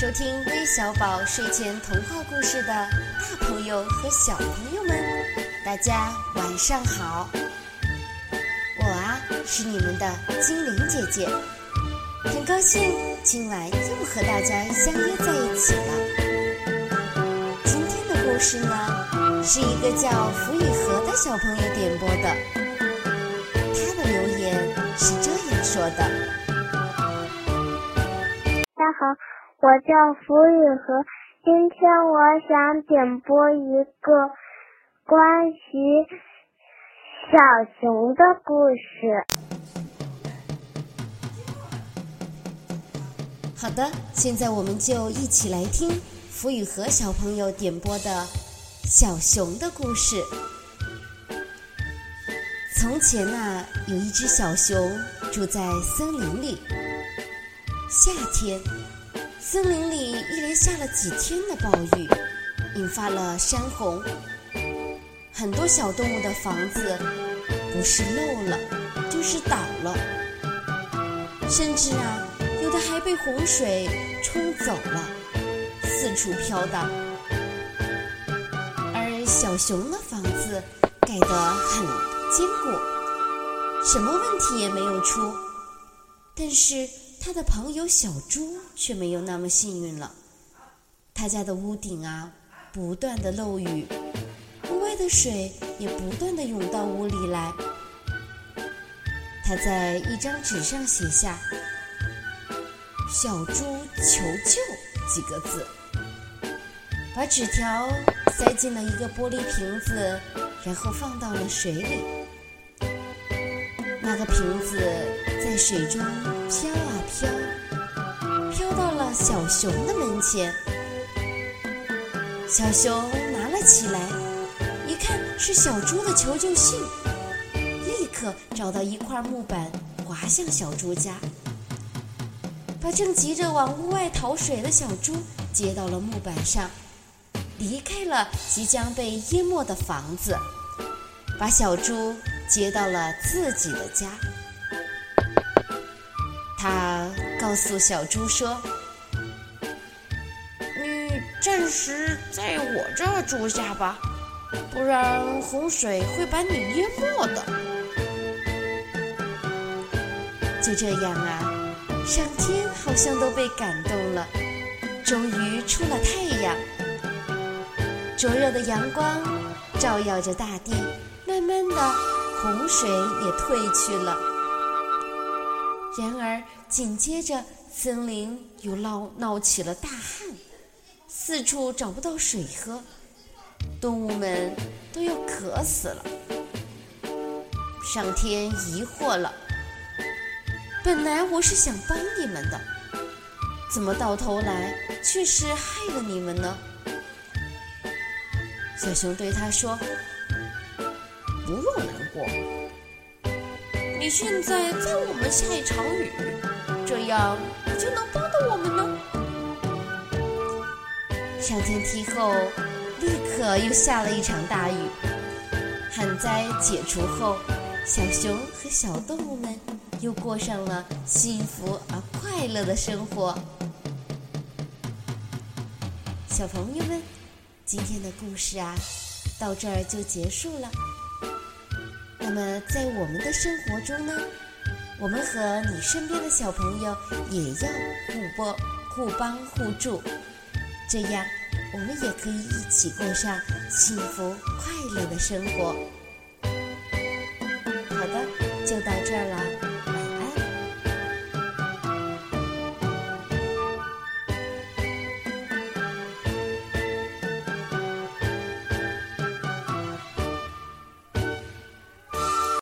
收听微小宝睡前童话故事的大朋友和小朋友们，大家晚上好！我啊是你们的精灵姐姐，很高兴今晚又和大家相约在一起了。今天的故事呢，是一个叫福雨禾的小朋友点播的，他的留言是这样说的。大家好，我叫福雨禾，今天我想点播一个关于小熊的故事。好的，现在我们就一起来听福雨禾小朋友点播的小熊的故事。从前呐，有一只小熊住在森林里，夏天。森林里一连下了几天的暴雨，引发了山洪，很多小动物的房子不是漏了就是倒了，甚至啊，有的还被洪水冲走了，四处飘荡。而小熊的房子盖得很坚固，什么问题也没有出，但是。他的朋友小猪却没有那么幸运了，他家的屋顶啊，不断的漏雨，屋外的水也不断的涌到屋里来。他在一张纸上写下“小猪求救”几个字，把纸条塞进了一个玻璃瓶子，然后放到了水里。那个瓶子在水中飘啊。飘，飘到了小熊的门前。小熊拿了起来，一看是小猪的求救信，立刻找到一块木板，滑向小猪家，把正急着往屋外逃水的小猪接到了木板上，离开了即将被淹没的房子，把小猪接到了自己的家。他告诉小猪说：“你暂时在我这儿住下吧，不然洪水会把你淹没的。”就这样啊，上天好像都被感动了，终于出了太阳，灼热的阳光照耀着大地，慢慢的洪水也退去了。然而，紧接着，森林又闹闹起了大旱，四处找不到水喝，动物们都要渴死了。上天疑惑了：本来我是想帮你们的，怎么到头来却是害了你们呢？小熊对他说：“不用难过。”你现在在我们下一场雨，这样你就能帮到我们呢。上天梯后，立刻又下了一场大雨。旱灾解除后，小熊和小动物们又过上了幸福而快乐的生活。小朋友们，今天的故事啊，到这儿就结束了。那么，在我们的生活中呢，我们和你身边的小朋友也要互帮、互帮互助，这样我们也可以一起过上幸福快乐的生活。好的，就到这儿了。